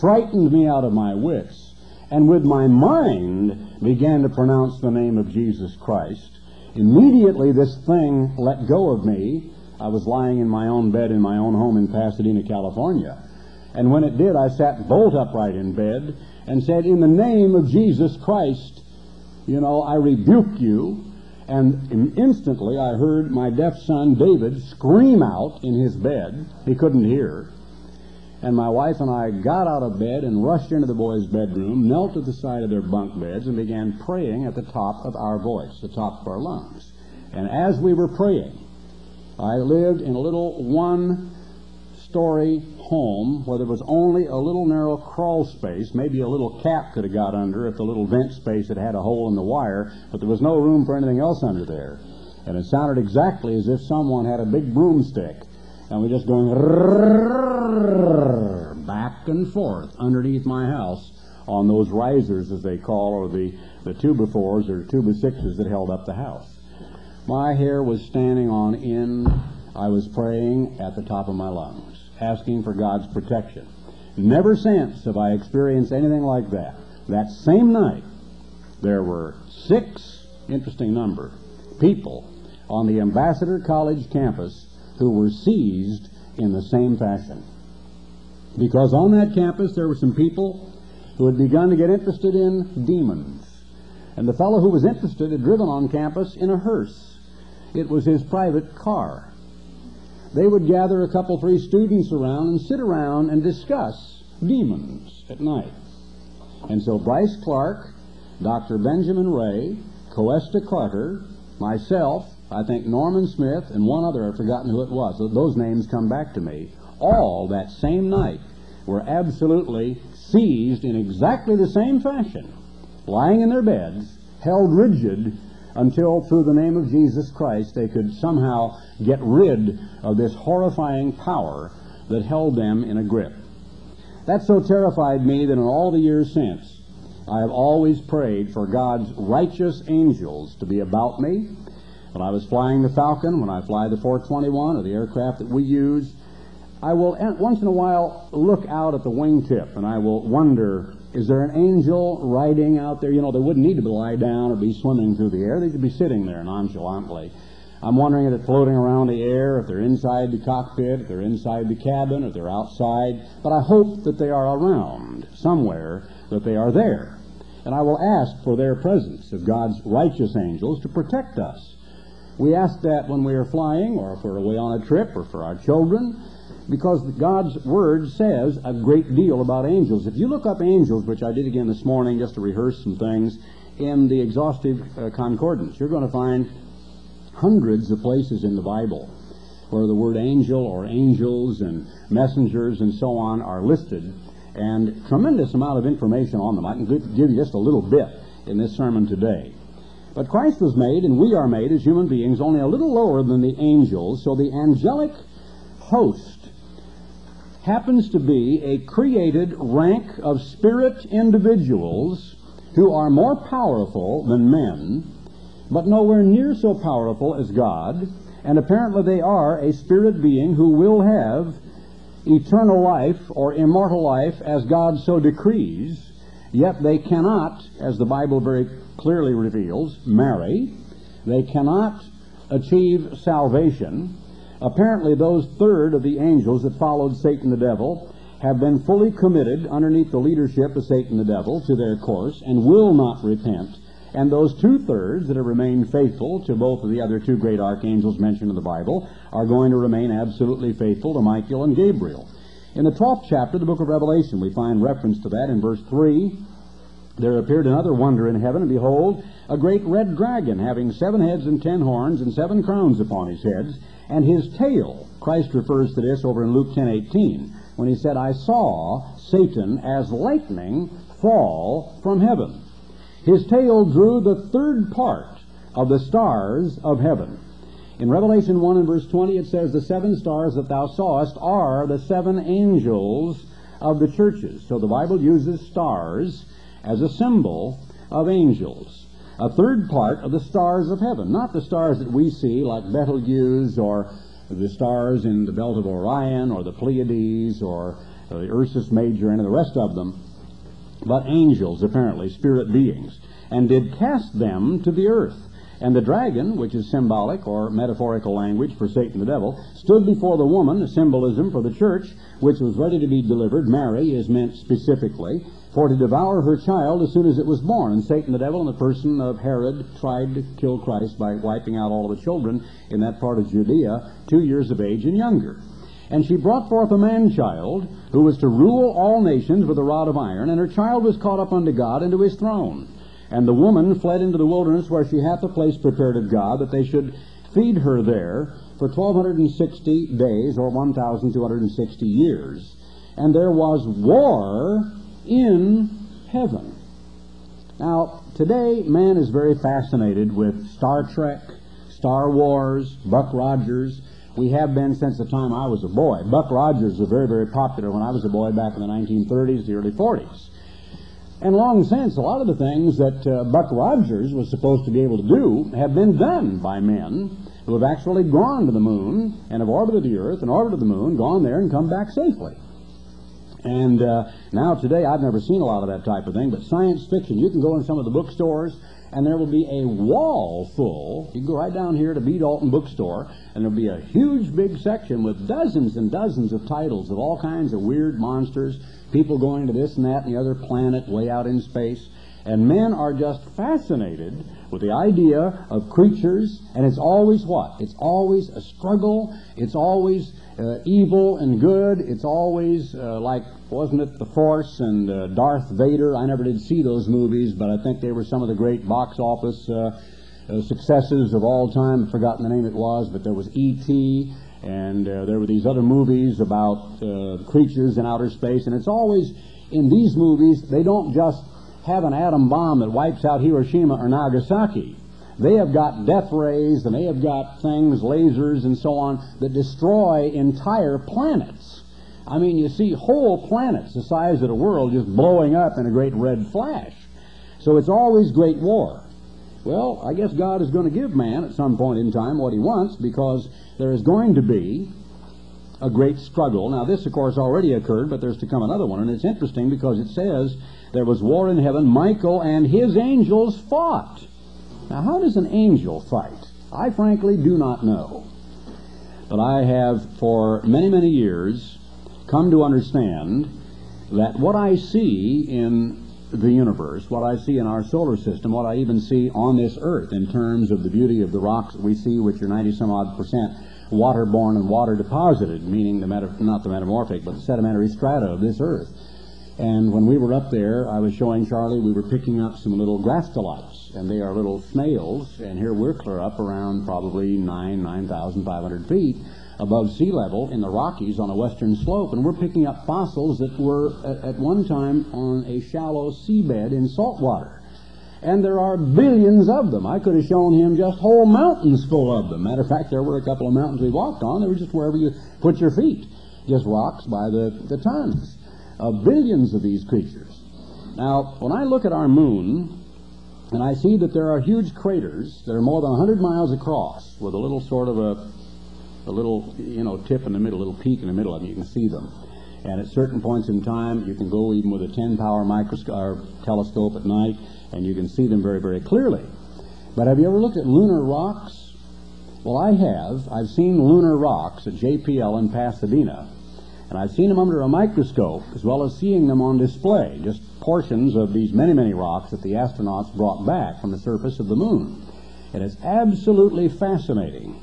frightened me out of my wits, and with my mind began to pronounce the name of Jesus Christ Immediately, this thing let go of me. I was lying in my own bed in my own home in Pasadena, California. And when it did, I sat bolt upright in bed and said, In the name of Jesus Christ, you know, I rebuke you. And instantly I heard my deaf son David scream out in his bed. He couldn't hear. And my wife and I got out of bed and rushed into the boys' bedroom, knelt at the side of their bunk beds, and began praying at the top of our voice, the top of our lungs. And as we were praying, I lived in a little one story home where there was only a little narrow crawl space. Maybe a little cat could have got under if the little vent space had had a hole in the wire, but there was no room for anything else under there. And it sounded exactly as if someone had a big broomstick and we're just going back and forth underneath my house on those risers, as they call, or the, the two fours or two sixes that held up the house. My hair was standing on end. I was praying at the top of my lungs, asking for God's protection. Never since have I experienced anything like that. That same night, there were six, interesting number, people on the Ambassador College campus who were seized in the same fashion. Because on that campus there were some people who had begun to get interested in demons. And the fellow who was interested had driven on campus in a hearse. It was his private car. They would gather a couple, three students around and sit around and discuss demons at night. And so Bryce Clark, Dr. Benjamin Rea, Coesta Carter, myself, I think Norman Smith and one other, I've forgotten who it was. Those names come back to me. All that same night were absolutely seized in exactly the same fashion, lying in their beds, held rigid until through the name of Jesus Christ they could somehow get rid of this horrifying power that held them in a grip. That so terrified me that in all the years since, I have always prayed for God's righteous angels to be about me when I was flying the Falcon, when I fly the 421 or the aircraft that we use, I will once in a while look out at the wingtip and I will wonder, is there an angel riding out there? You know, they wouldn't need to lie down or be swimming through the air. They should be sitting there nonchalantly. I'm wondering if they're floating around the air, if they're inside the cockpit, if they're inside the cabin, if they're outside. But I hope that they are around somewhere, that they are there. And I will ask for their presence of God's righteous angels to protect us we ask that when we are flying or if we're away on a trip or for our children because God's Word says a great deal about angels. If you look up angels, which I did again this morning just to rehearse some things, in the exhaustive uh, concordance, you're going to find hundreds of places in the Bible where the word angel or angels and messengers and so on are listed, and tremendous amount of information on them. I can give you just a little bit in this sermon today. But Christ was made, and we are made as human beings, only a little lower than the angels, so the angelic host happens to be a created rank of spirit individuals who are more powerful than men, but nowhere near so powerful as God, and apparently they are a spirit being who will have eternal life or immortal life as God so decrees, yet they cannot, as the Bible very clearly reveals, marry. They cannot achieve salvation. Apparently, those third of the angels that followed Satan the devil have been fully committed underneath the leadership of Satan the devil to their course and will not repent. And those two thirds that have remained faithful to both of the other two great archangels mentioned in the Bible are going to remain absolutely faithful to Michael and Gabriel. In the 12th chapter of the book of Revelation, we find reference to that in verse 3. There appeared another wonder in heaven, and behold, a great red dragon, having seven heads and ten horns, and seven crowns upon his heads, and his tail. Christ refers to this over in Luke 10:18, when he said, "I saw Satan as lightning fall from heaven." His tail drew the third part of the stars of heaven. In Revelation 1 and verse 20, it says, The seven stars that thou sawest are the seven angels of the churches. So the Bible uses stars as a symbol of angels. A third part of the stars of heaven, not the stars that we see like Betelgeuse or the stars in the belt of Orion or the Pleiades or the Ursus Major and the rest of them, but angels, apparently, spirit beings, and did cast them to the earth. And the dragon, which is symbolic or metaphorical language for Satan the devil, stood before the woman, a symbolism for the church, which was ready to be delivered. Mary is meant specifically for to devour her child as soon as it was born. And Satan the devil, in the person of Herod, tried to kill Christ by wiping out all of the children in that part of Judea, two years of age and younger. And she brought forth a man child who was to rule all nations with a rod of iron, and her child was caught up unto God into his throne. And the woman fled into the wilderness where she hath a place prepared of God, that they should feed her there for 1260 days, or 1260 years. And there was war in heaven. Now, today, man is very fascinated with Star Trek, Star Wars, Buck Rogers, we have been since the time I was a boy. Buck Rogers was very, very popular when I was a boy back in the 1930s, the early 40s. And long since, a lot of the things that uh, Buck Rogers was supposed to be able to do have been done by men who have actually gone to the moon and have orbited the Earth and orbited the moon, gone there and come back safely. And uh, now today, I've never seen a lot of that type of thing, but science fiction, you can go in some of the bookstores and there will be a wall full. You can go right down here to B. Dalton Bookstore, and there'll be a huge big section with dozens and dozens of titles of all kinds of weird monsters, people going to this and that and the other planet way out in space. And men are just fascinated with the idea of creatures, and it's always what? It's always a struggle. It's always uh, evil and good. It's always uh, like, wasn't it The Force and uh, Darth Vader? I never did see those movies, but I think they were some of the great box office uh, uh, successes of all time. I've forgotten the name it was, but there was E.T., and uh, there were these other movies about creatures in outer space, and it's always, in these movies, they don't just have an atom bomb that wipes out Hiroshima or Nagasaki. They have got death rays and they have got things, lasers and so on, that destroy entire planets. I mean, you see whole planets the size of the world just blowing up in a great red flash. So it's always great war. Well, I guess God is going to give man at some point in time what he wants because there is going to be a great struggle. Now, this, of course, already occurred, but there's to come another one. And it's interesting because it says there was war in heaven. Michael and his angels fought. Now, how does an angel fight? I frankly do not know. But I have, for many, many years, come to understand that what I see in the universe, what I see in our solar system, what I even see on this earth in terms of the beauty of the rocks that we see, which are 90 some odd percent waterborne and water deposited, meaning the meta- not the metamorphic, but the sedimentary strata of this earth. And when we were up there, I was showing Charlie, we were picking up some little graptolites, and they are little snails, and here we're clear up around probably 9, 9,500 feet above sea level in the Rockies on a western slope, and we're picking up fossils that were at, at one time on a shallow seabed in salt water. And there are billions of them. I could have shown him just whole mountains full of them. Matter of fact, there were a couple of mountains we walked on. They were just wherever you put your feet, just rocks by the, the tons. Uh, billions of these creatures. Now, when I look at our moon, and I see that there are huge craters that are more than 100 miles across, with a little sort of a, a little, you know, tip in the middle, a little peak in the middle of them. You can see them. And at certain points in time, you can go even with a 10-power microscope or telescope at night, and you can see them very, very clearly. But have you ever looked at lunar rocks? Well, I have. I've seen lunar rocks at JPL in Pasadena, and I've seen them under a microscope as well as seeing them on display, just portions of these many, many rocks that the astronauts brought back from the surface of the moon. It is absolutely fascinating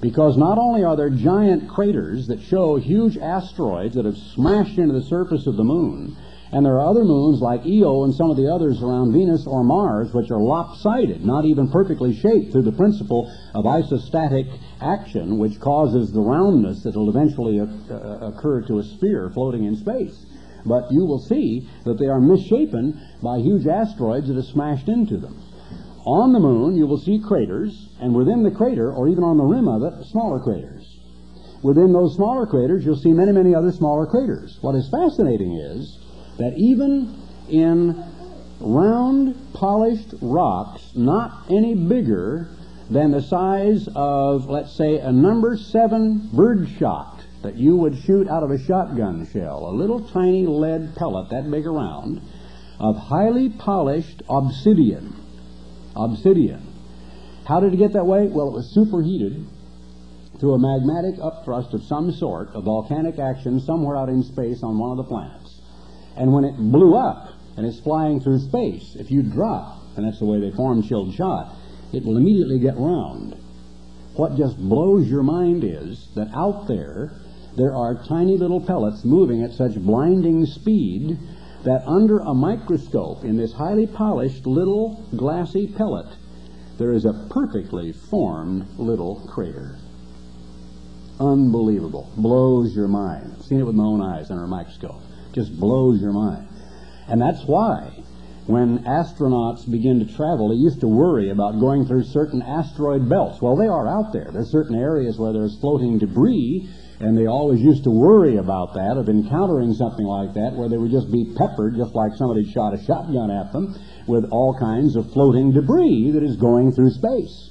because not only are there giant craters that show huge asteroids that have smashed into the surface of the moon, and there are other moons like Io and some of the others around Venus or Mars which are lopsided, not even perfectly shaped through the principle of isostatic action, which causes the roundness that will eventually uh, occur to a sphere floating in space. But you will see that they are misshapen by huge asteroids that have smashed into them. On the moon, you will see craters, and within the crater, or even on the rim of it, smaller craters. Within those smaller craters, you'll see many, many other smaller craters. What is fascinating is that even in round, polished rocks, not any bigger than the size of, let's say, a number seven birdshot that you would shoot out of a shotgun shell, a little tiny lead pellet that big around, of highly polished obsidian obsidian. How did it get that way? Well, it was superheated through a magmatic upthrust of some sort, a volcanic action somewhere out in space on one of the planets. And when it blew up and is flying through space, if you drop, and that's the way they form chilled shot, it will immediately get round. What just blows your mind is that out there, there are tiny little pellets moving at such blinding speed that under a microscope in this highly polished little glassy pellet, there is a perfectly formed little crater. Unbelievable. Blows your mind. I've seen it with my own eyes under a microscope. Just blows your mind. And that's why when astronauts begin to travel, they used to worry about going through certain asteroid belts. Well, they are out there. There's certain areas where there's floating debris and they always used to worry about that, of encountering something like that, where they would just be peppered, just like somebody shot a shotgun at them, with all kinds of floating debris that is going through space.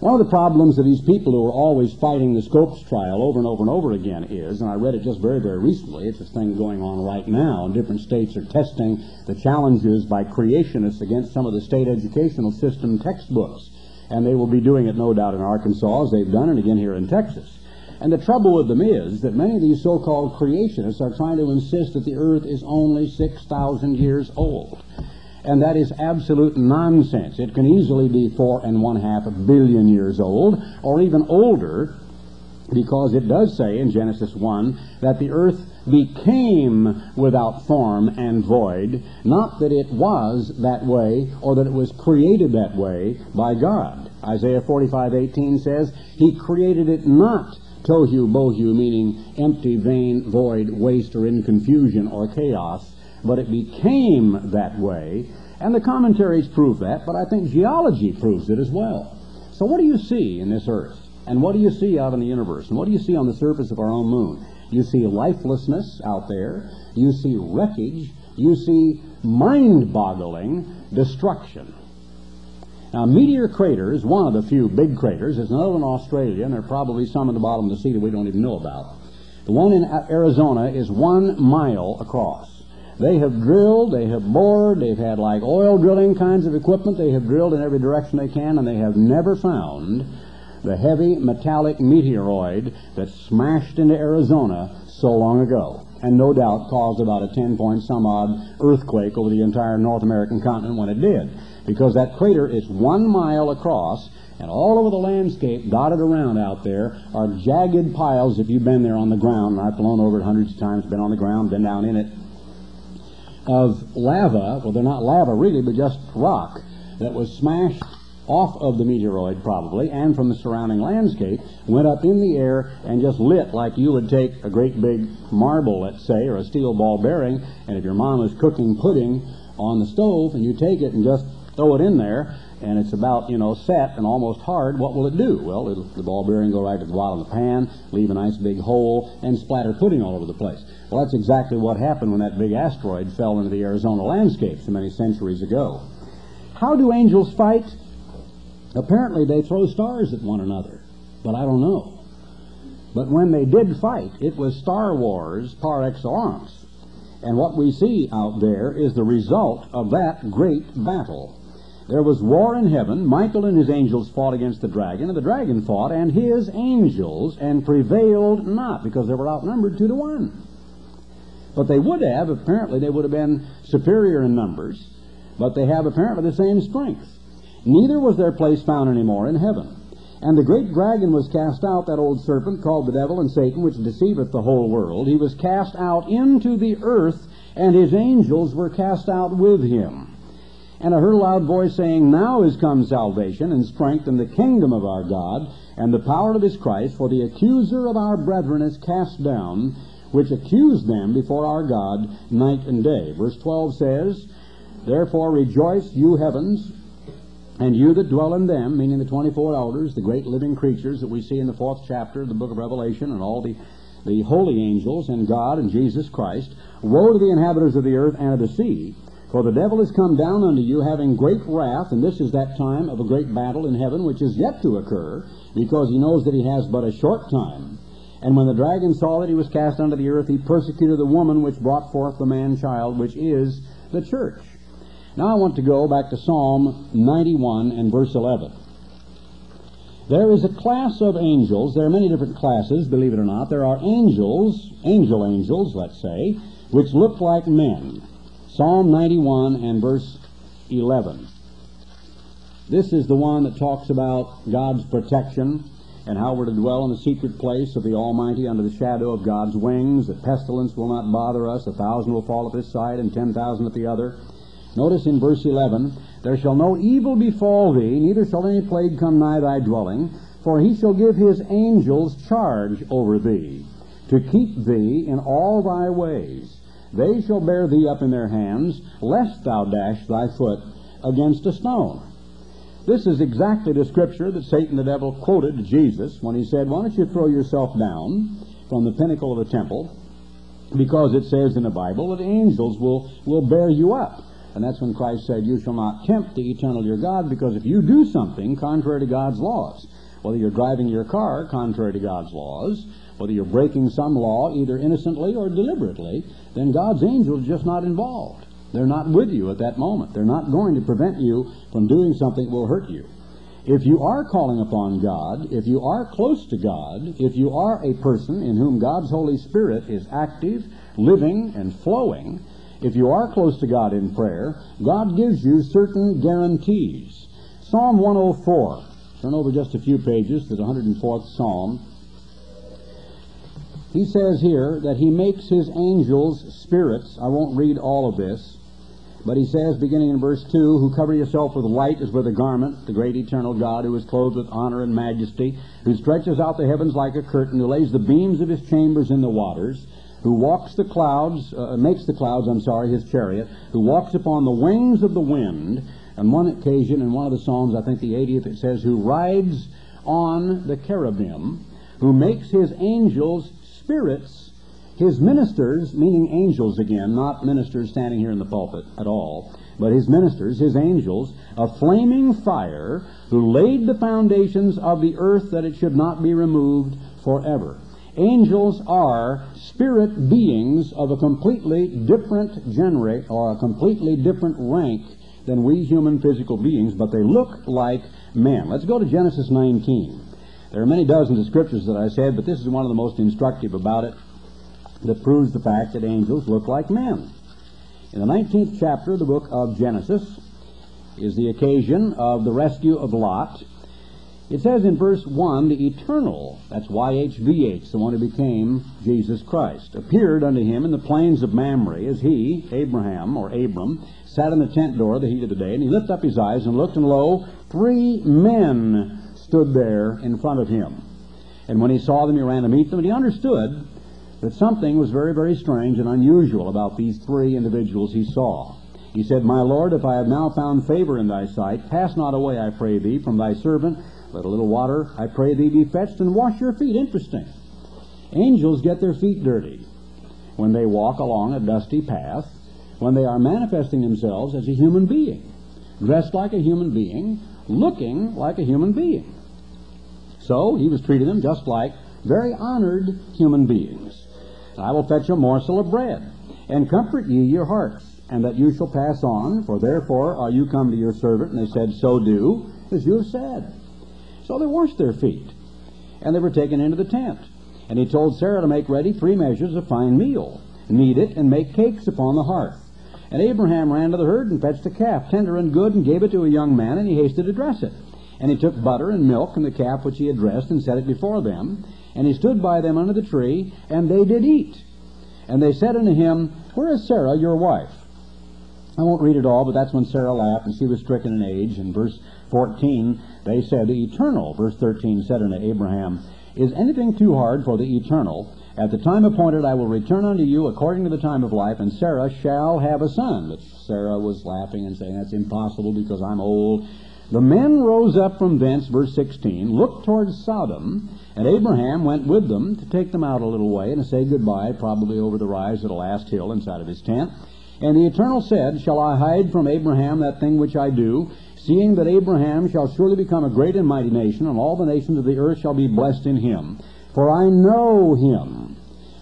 One of the problems of these people who are always fighting the Scopes trial over and over and over again is, and I read it just very, very recently, it's a thing going on right now, and different states are testing the challenges by creationists against some of the state educational system textbooks. And they will be doing it, no doubt, in Arkansas, as they've done, and again here in Texas. And the trouble with them is that many of these so-called creationists are trying to insist that the earth is only 6,000 years old. And that is absolute nonsense. It can easily be four and one half billion years old, or even older, because it does say in Genesis 1 that the earth became without form and void, not that it was that way or that it was created that way by God. Isaiah 45:18 says, He created it not tohu bohu, meaning empty, vain, void, waste, or in confusion or chaos, but it became that way. And the commentaries prove that, but I think geology proves it as well. So what do you see in this earth? And what do you see out in the universe? And what do you see on the surface of our own moon? You see lifelessness out there. You see wreckage. You see mind-boggling destruction. Now, Meteor Crater is one of the few big craters. There's another one in Australia, and there are probably some in the bottom of the sea that we don't even know about. The one in Arizona is one mile across. They have drilled, they have bored, they've had like oil drilling kinds of equipment. They have drilled in every direction they can, and they have never found the heavy metallic meteoroid that smashed into Arizona so long ago and no doubt caused about a 10 point some odd earthquake over the entire North American continent when it did because that crater is one mile across, and all over the landscape, dotted around out there, are jagged piles, if you've been there on the ground, and I've flown over it hundreds of times, been on the ground, been down in it, of lava, well, they're not lava really, but just rock, that was smashed off of the meteoroid probably and from the surrounding landscape, went up in the air and just lit like you would take a great big marble, let's say, or a steel ball bearing, and if your mom was cooking pudding on the stove and you take it and just throw it in there, and it's about, you know, set and almost hard, what will it do? Well, it'll, the ball bearing go right to the bottom of the pan, leave a nice big hole, and splatter pudding all over the place. Well, that's exactly what happened when that big asteroid fell into the Arizona landscape so many centuries ago. How do angels fight? Apparently, they throw stars at one another, but I don't know. But when they did fight, it was Star Wars par excellence. And what we see out there is the result of that great battle. There was war in heaven. Michael and his angels fought against the dragon, and the dragon fought and his angels and prevailed not because they were outnumbered two to one. But they would have, apparently, they would have been superior in numbers, but they have apparently the same strength. Neither was their place found any more in heaven. And the great dragon was cast out, that old serpent called the devil and Satan, which deceiveth the whole world. He was cast out into the earth, and his angels were cast out with him. And I heard a loud voice saying, Now is come salvation and strength and the kingdom of our God and the power of his Christ, for the accuser of our brethren is cast down, which accused them before our God night and day. Verse 12 says, Therefore rejoice, you heavens, and you that dwell in them, meaning the 24 elders, the great living creatures that we see in the fourth chapter of the book of Revelation, and all the, the holy angels, and God and Jesus Christ. Woe to the inhabitants of the earth and of the sea, for the devil is come down unto you, having great wrath, and this is that time of a great battle in heaven, which is yet to occur, because he knows that he has but a short time. And when the dragon saw that he was cast unto the earth, he persecuted the woman which brought forth the man child, which is the church. Now I want to go back to Psalm 91 and verse 11. There is a class of angels. There are many different classes, believe it or not. There are angels, angel angels, let's say, which look like men. Psalm 91 and verse 11. This is the one that talks about God's protection and how we're to dwell in the secret place of the Almighty under the shadow of God's wings, that pestilence will not bother us, a thousand will fall at this side and ten thousand at the other. Notice in verse 11, There shall no evil befall thee, neither shall any plague come nigh thy dwelling, for he shall give his angels charge over thee, to keep thee in all thy ways. They shall bear thee up in their hands, lest thou dash thy foot against a stone. This is exactly the scripture that Satan the devil quoted to Jesus when he said, Why don't you throw yourself down from the pinnacle of the temple? Because it says in the Bible that angels will, will bear you up. And that's when Christ said, You shall not tempt the eternal your God, because if you do something contrary to God's laws, whether you're driving your car contrary to God's laws, whether you're breaking some law either innocently or deliberately, then God's angels are just not involved. They're not with you at that moment. They're not going to prevent you from doing something that will hurt you. If you are calling upon God, if you are close to God, if you are a person in whom God's Holy Spirit is active, living, and flowing, if you are close to God in prayer, God gives you certain guarantees. Psalm 104. Turn over just a few pages to the 104th Psalm. He says here that he makes his angels spirits. I won't read all of this. But he says, beginning in verse 2, Who cover yourself with white as with a garment, the great eternal God, who is clothed with honor and majesty, who stretches out the heavens like a curtain, who lays the beams of his chambers in the waters, who walks the clouds, uh, makes the clouds, I'm sorry, his chariot, who walks upon the wings of the wind. On one occasion, in one of the Psalms, I think the 80th, it says, Who rides on the cherubim, who makes his angels spirits, his ministers, meaning angels again, not ministers standing here in the pulpit at all, but his ministers, his angels, a flaming fire, who laid the foundations of the earth that it should not be removed forever. Angels are spirit beings of a completely different genre or a completely different rank than we human physical beings, but they look like men. Let's go to Genesis 19. There are many dozens of scriptures that I said, but this is one of the most instructive about it that proves the fact that angels look like men. In the 19th chapter of the book of Genesis is the occasion of the rescue of Lot. It says in verse 1, the eternal, that's YHVH, the one who became Jesus Christ, appeared unto him in the plains of Mamre as he, Abraham, or Abram, sat in the tent door the heat of the day, and he lifted up his eyes and looked, and lo, three men stood there in front of him. And when he saw them, he ran to meet them, and he understood that something was very, very strange and unusual about these three individuals he saw. He said, My Lord, if I have now found favor in thy sight, pass not away, I pray thee, from thy servant. Let a little water, I pray thee, be fetched, and wash your feet. Interesting. Angels get their feet dirty when they walk along a dusty path, when they are manifesting themselves as a human being, dressed like a human being, looking like a human being. So he was treating them just like very honored human beings. I will fetch a morsel of bread, and comfort ye your hearts, and that you shall pass on, for therefore are you come to your servant. And they said, So do, as you have said. So they washed their feet, and they were taken into the tent. And he told Sarah to make ready three measures of fine meal, knead it, and make cakes upon the hearth. And Abraham ran to the herd and fetched a calf, tender and good, and gave it to a young man, and he hasted to dress it. And he took butter and milk and the calf which he had dressed, and set it before them. And he stood by them under the tree, and they did eat. And they said unto him, Where is Sarah, your wife? I won't read it all, but that's when Sarah laughed, and she was stricken in age. In verse 14, they said, The eternal, verse 13, said unto Abraham, Is anything too hard for the eternal? At the time appointed I will return unto you according to the time of life, and Sarah shall have a son. But Sarah was laughing and saying, That's impossible because I'm old. The men rose up from thence, verse 16, looked towards Sodom, and Abraham went with them to take them out a little way and to say goodbye, probably over the rise of the last hill inside of his tent. And the Eternal said, Shall I hide from Abraham that thing which I do, seeing that Abraham shall surely become a great and mighty nation, and all the nations of the earth shall be blessed in him? For I know him,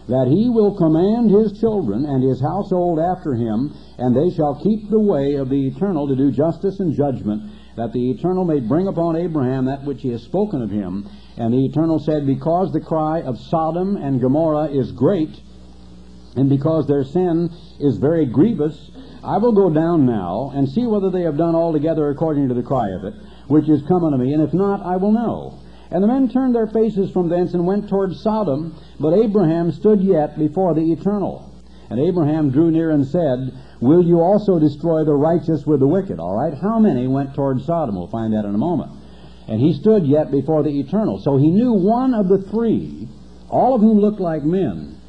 that he will command his children and his household after him, and they shall keep the way of the Eternal to do justice and judgment, that the Eternal may bring upon Abraham that which he has spoken of him. And the Eternal said, Because the cry of Sodom and Gomorrah is great, and because their sin is very grievous, I will go down now and see whether they have done altogether according to the cry of it, which is come unto me, and if not, I will know. And the men turned their faces from thence and went toward Sodom, but Abraham stood yet before the Eternal. And Abraham drew near and said, Will you also destroy the righteous with the wicked? All right, how many went toward Sodom? We'll find that in a moment. And he stood yet before the Eternal. So he knew one of the three, all of whom looked like men,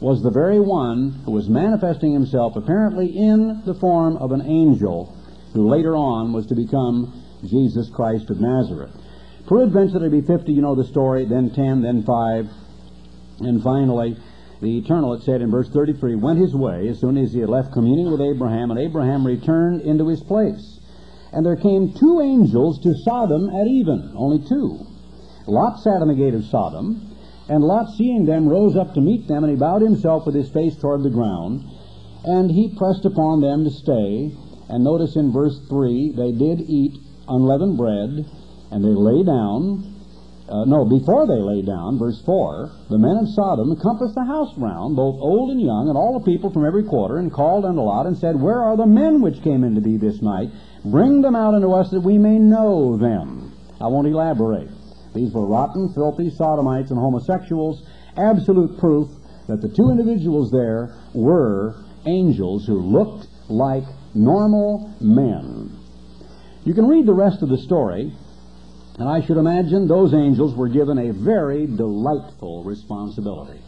was the very one who was manifesting himself apparently in the form of an angel who later on was to become Jesus Christ of Nazareth. Peradventure there be fifty, you know the story, then ten, then five, and finally the Eternal, it said in verse 33, went his way as soon as he had left communing with Abraham, and Abraham returned into his place. And there came two angels to Sodom at even, only two. Lot sat on the gate of Sodom, and Lot, seeing them, rose up to meet them, and he bowed himself with his face toward the ground, and he pressed upon them to stay. And notice in verse 3, they did eat unleavened bread, and they lay down, uh, no, before they lay down, verse 4, the men of Sodom compassed the house round, both old and young, and all the people from every quarter, and called unto Lot, and said, Where are the men which came into thee this night? Bring them out unto us that we may know them. I won't elaborate. These were rotten, filthy sodomites and homosexuals. Absolute proof that the two individuals there were angels who looked like normal men. You can read the rest of the story and I should imagine those angels were given a very delightful responsibility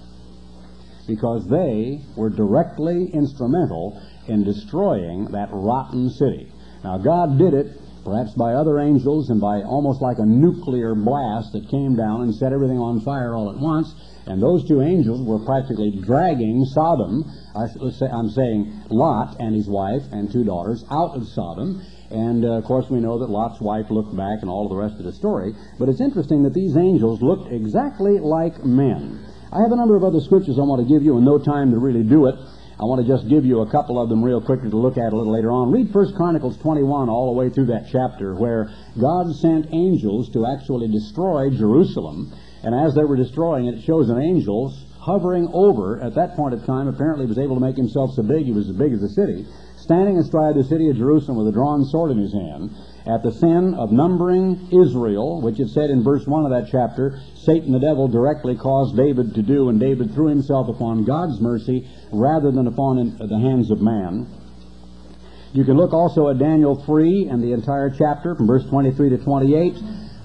because they were directly instrumental in destroying that rotten city. Now, God did it perhaps by other angels and by almost like a nuclear blast that came down and set everything on fire all at once. And those two angels were practically dragging Sodom, I'm saying Lot and his wife and two daughters, out of Sodom and uh, of course, we know that Lot's wife looked back and all of the rest of the story. But it's interesting that these angels looked exactly like men. I have a number of other scriptures I want to give you, and no time to really do it. I want to just give you a couple of them real quickly to look at a little later on. Read 1 Chronicles 21 all the way through that chapter where God sent angels to actually destroy Jerusalem. And as they were destroying it, it shows an angel hovering over, at that point of time, apparently was able to make himself so big he was as big as the city, standing astride the city of Jerusalem with a drawn sword in his hand, at the sin of numbering Israel, which it said in verse 1 of that chapter, Satan the devil directly caused David to do, and David threw himself upon God's mercy rather than upon the hands of man. You can look also at Daniel 3 and the entire chapter from verse 23 to 28,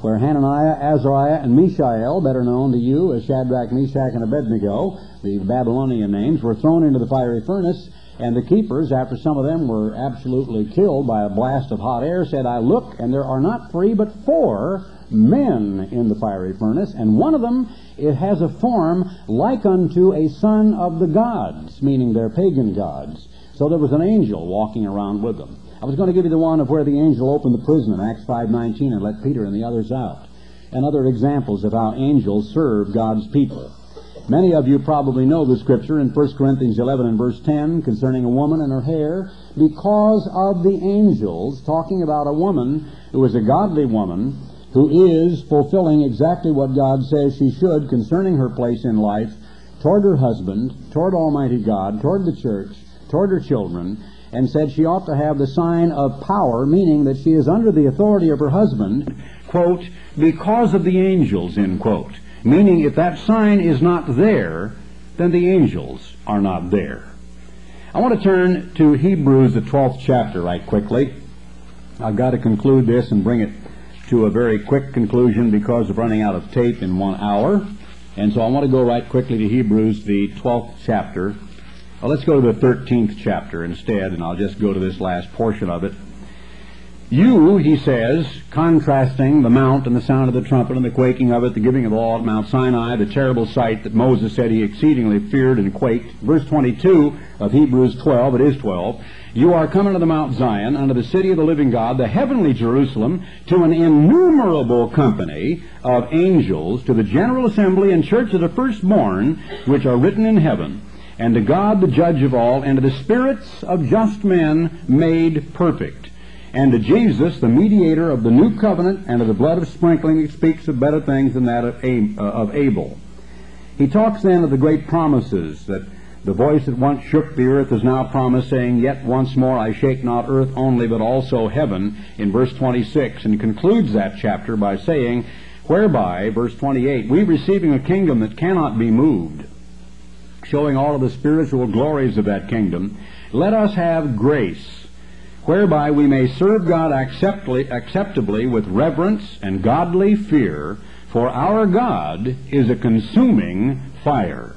where Hananiah, Azariah, and Mishael, better known to you as Shadrach, Meshach, and Abednego, the Babylonian names, were thrown into the fiery furnace, and the keepers, after some of them were absolutely killed by a blast of hot air, said, I look, and there are not three but four men in the fiery furnace, and one of them it has a form like unto a son of the gods, meaning their pagan gods. So there was an angel walking around with them. I was going to give you the one of where the angel opened the prison in Acts 5.19 and let Peter and the others out. And other examples of how angels serve God's people. Many of you probably know the scripture in 1 Corinthians 11 and verse 10 concerning a woman and her hair because of the angels, talking about a woman who is a godly woman who is fulfilling exactly what God says she should concerning her place in life toward her husband, toward Almighty God, toward the church, toward her children, and said she ought to have the sign of power, meaning that she is under the authority of her husband, quote, because of the angels, end quote. Meaning, if that sign is not there, then the angels are not there. I want to turn to Hebrews, the 12th chapter, right quickly. I've got to conclude this and bring it to a very quick conclusion because of running out of tape in one hour. And so I want to go right quickly to Hebrews, the 12th chapter. Well, let's go to the 13th chapter instead, and I'll just go to this last portion of it. You, he says, contrasting the mount and the sound of the trumpet and the quaking of it, the giving of law at Mount Sinai, the terrible sight that Moses said he exceedingly feared and quaked. Verse 22 of Hebrews 12, it is 12. You are coming to the Mount Zion, unto the city of the living God, the heavenly Jerusalem, to an innumerable company of angels, to the general assembly and church of the firstborn, which are written in heaven and to God the judge of all, and to the spirits of just men made perfect, and to Jesus, the mediator of the new covenant, and of the blood of sprinkling, that speaks of better things than that of uh, Abel. He talks then of the great promises that the voice that once shook the earth is now promised, saying, Yet once more I shake not earth only, but also heaven, in verse 26, and concludes that chapter by saying, Whereby, verse 28, we receiving a kingdom that cannot be moved, showing all of the spiritual glories of that kingdom, let us have grace, whereby we may serve God acceptably, acceptably with reverence and godly fear, for our God is a consuming fire.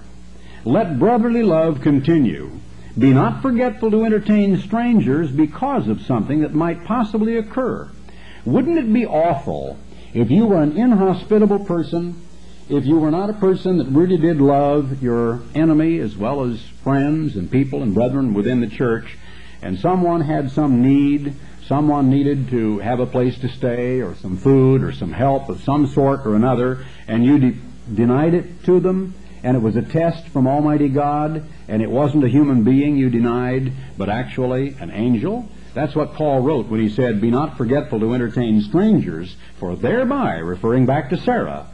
Let brotherly love continue. Be not forgetful to entertain strangers because of something that might possibly occur. Wouldn't it be awful if you were an inhospitable person if you were not a person that really did love your enemy as well as friends and people and brethren within the church, and someone had some need, someone needed to have a place to stay or some food or some help of some sort or another, and you de- denied it to them, and it was a test from Almighty God, and it wasn't a human being you denied, but actually an angel, that's what Paul wrote when he said, Be not forgetful to entertain strangers, for thereby, referring back to Sarah,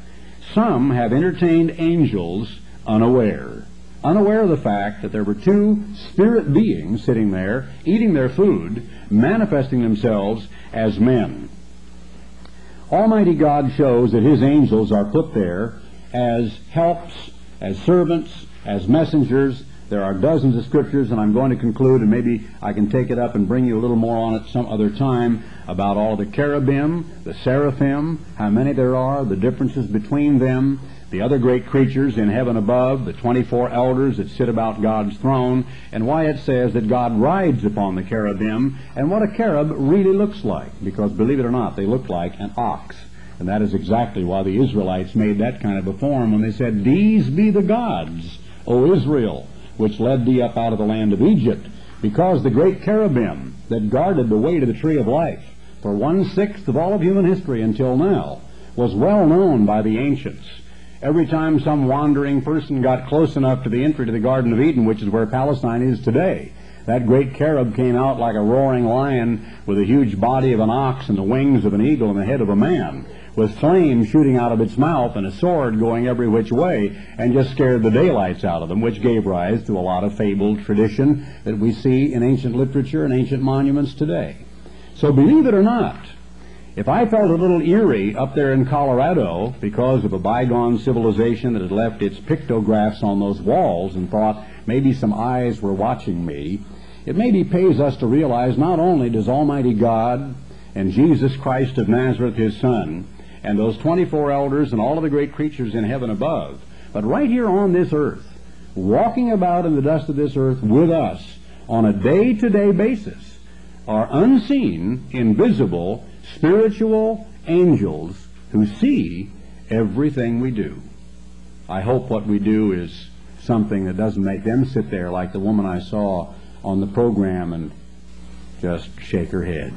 some have entertained angels unaware. Unaware of the fact that there were two spirit beings sitting there, eating their food, manifesting themselves as men. Almighty God shows that His angels are put there as helps, as servants, as messengers. There are dozens of scriptures, and I'm going to conclude, and maybe I can take it up and bring you a little more on it some other time about all the cherubim, the seraphim, how many there are, the differences between them, the other great creatures in heaven above, the 24 elders that sit about God's throne, and why it says that God rides upon the cherubim, and what a cherub really looks like, because believe it or not, they look like an ox. And that is exactly why the Israelites made that kind of a form when they said, These be the gods, O Israel, which led thee up out of the land of Egypt, because the great cherubim that guarded the way to the tree of life for one-sixth of all of human history until now, was well known by the ancients. Every time some wandering person got close enough to the entry to the Garden of Eden, which is where Palestine is today, that great cherub came out like a roaring lion with a huge body of an ox and the wings of an eagle and the head of a man. with flames shooting out of its mouth and a sword going every which way and just scared the daylights out of them, which gave rise to a lot of fabled tradition that we see in ancient literature and ancient monuments today. So believe it or not, if I felt a little eerie up there in Colorado because of a bygone civilization that had left its pictographs on those walls and thought maybe some eyes were watching me, it maybe pays us to realize not only does Almighty God and Jesus Christ of Nazareth, his Son, and those 24 elders and all of the great creatures in heaven above, but right here on this earth, walking about in the dust of this earth with us on a day-to-day basis, are unseen, invisible, spiritual angels who see everything we do. I hope what we do is something that doesn't make them sit there like the woman I saw on the program and just shake her head.